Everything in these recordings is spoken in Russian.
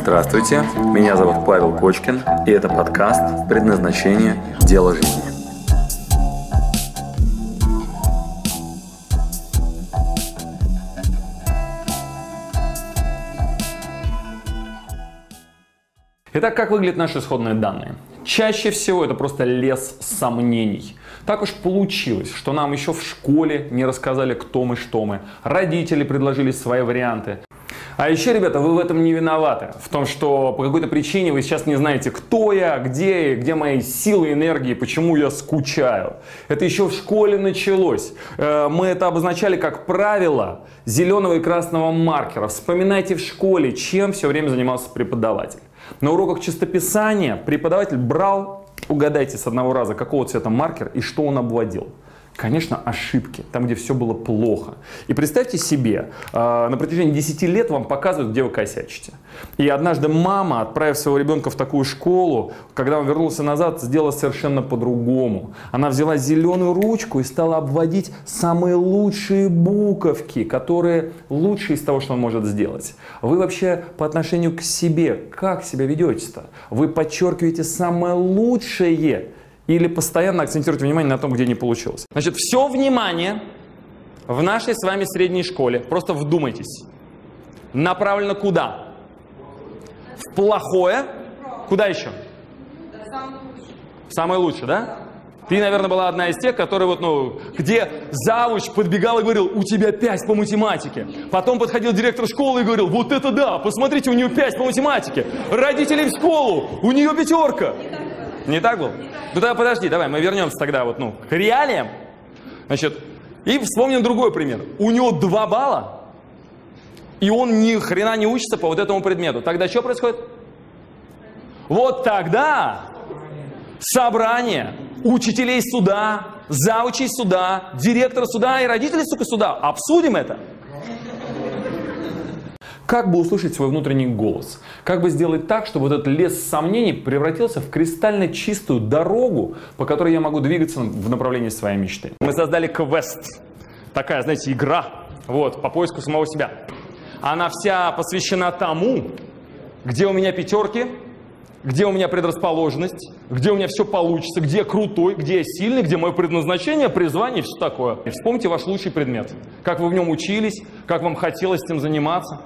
Здравствуйте, меня зовут Павел Кочкин, и это подкаст «Предназначение. Дело жизни». Итак, как выглядят наши исходные данные? Чаще всего это просто лес сомнений. Так уж получилось, что нам еще в школе не рассказали, кто мы, что мы. Родители предложили свои варианты. А еще, ребята, вы в этом не виноваты. В том, что по какой-то причине вы сейчас не знаете, кто я, где где мои силы, энергии, почему я скучаю. Это еще в школе началось. Э, мы это обозначали как правило зеленого и красного маркера. Вспоминайте в школе, чем все время занимался преподаватель. На уроках чистописания преподаватель брал, угадайте с одного раза, какого цвета маркер и что он обводил. Конечно, ошибки, там, где все было плохо. И представьте себе, э, на протяжении 10 лет вам показывают, где вы косячите. И однажды мама, отправив своего ребенка в такую школу, когда он вернулся назад, сделала совершенно по-другому. Она взяла зеленую ручку и стала обводить самые лучшие буковки, которые лучшие из того, что он может сделать. Вы вообще по отношению к себе, как себя ведете-то? Вы подчеркиваете самое лучшее или постоянно акцентируйте внимание на том, где не получилось. Значит, все внимание в нашей с вами средней школе, просто вдумайтесь, направлено куда? В плохое. Куда еще? Самое лучшее, да? Ты, наверное, была одна из тех, которые вот, ну, где завуч подбегал и говорил, у тебя 5 по математике. Потом подходил директор школы и говорил, вот это да, посмотрите, у нее 5 по математике. Родители в школу, у нее пятерка. Не так был? Ну тогда подожди, давай, мы вернемся тогда вот, ну, к реалиям. Значит, и вспомним другой пример. У него 2 балла, и он ни хрена не учится по вот этому предмету. Тогда что происходит? Вот тогда собрание учителей суда, заучей суда, директора суда и родителей, сука, суда. Обсудим это. Как бы услышать свой внутренний голос? Как бы сделать так, чтобы вот этот лес сомнений превратился в кристально чистую дорогу, по которой я могу двигаться в направлении своей мечты? Мы создали квест. Такая, знаете, игра. Вот, по поиску самого себя. Она вся посвящена тому, где у меня пятерки, где у меня предрасположенность, где у меня все получится, где я крутой, где я сильный, где мое предназначение, призвание и все такое. И вспомните ваш лучший предмет. Как вы в нем учились, как вам хотелось этим заниматься.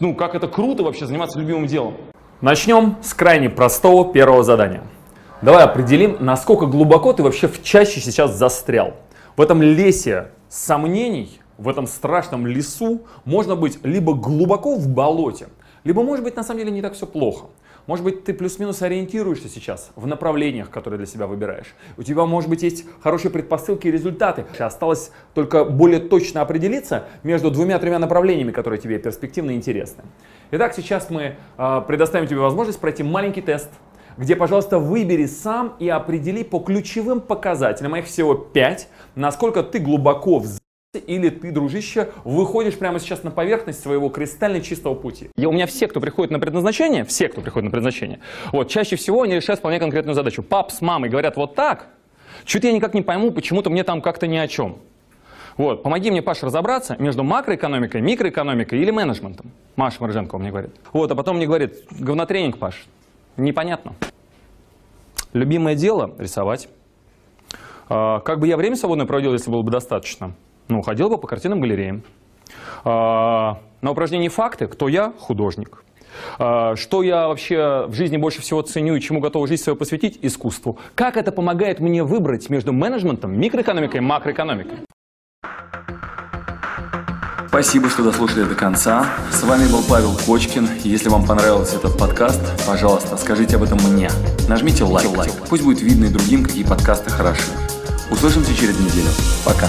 Ну, как это круто вообще заниматься любимым делом. Начнем с крайне простого первого задания. Давай определим, насколько глубоко ты вообще в чаще сейчас застрял. В этом лесе сомнений, в этом страшном лесу можно быть либо глубоко в болоте, либо, может быть, на самом деле не так все плохо. Может быть, ты плюс-минус ориентируешься сейчас в направлениях, которые для себя выбираешь. У тебя, может быть, есть хорошие предпосылки и результаты. Осталось только более точно определиться между двумя-тремя направлениями, которые тебе перспективно интересны. Итак, сейчас мы э, предоставим тебе возможность пройти маленький тест, где, пожалуйста, выбери сам и определи по ключевым показателям, а их всего 5, насколько ты глубоко в или ты, дружище, выходишь прямо сейчас на поверхность своего кристально чистого пути. И у меня все, кто приходит на предназначение, все, кто приходит на предназначение, вот, чаще всего они решают вполне конкретную задачу. Пап с мамой говорят вот так, что-то я никак не пойму, почему-то мне там как-то ни о чем. Вот, помоги мне, Паша, разобраться между макроэкономикой, микроэкономикой или менеджментом. Маша Морженкова мне говорит. Вот, а потом мне говорит, говнотренинг, Паш, непонятно. Любимое дело – рисовать. А, как бы я время свободное проводил, если было бы достаточно? Ну, ходил бы по картинным галереям. А, на упражнении «Факты» кто я? Художник. А, что я вообще в жизни больше всего ценю и чему готов жизнь свою посвятить? Искусству. Как это помогает мне выбрать между менеджментом, микроэкономикой и макроэкономикой? Спасибо, что дослушали до конца. С вами был Павел Кочкин. Если вам понравился этот подкаст, пожалуйста, скажите об этом мне. Нажмите лайк. Пусть будет видно и другим, какие подкасты хороши. Услышимся через неделю. Пока.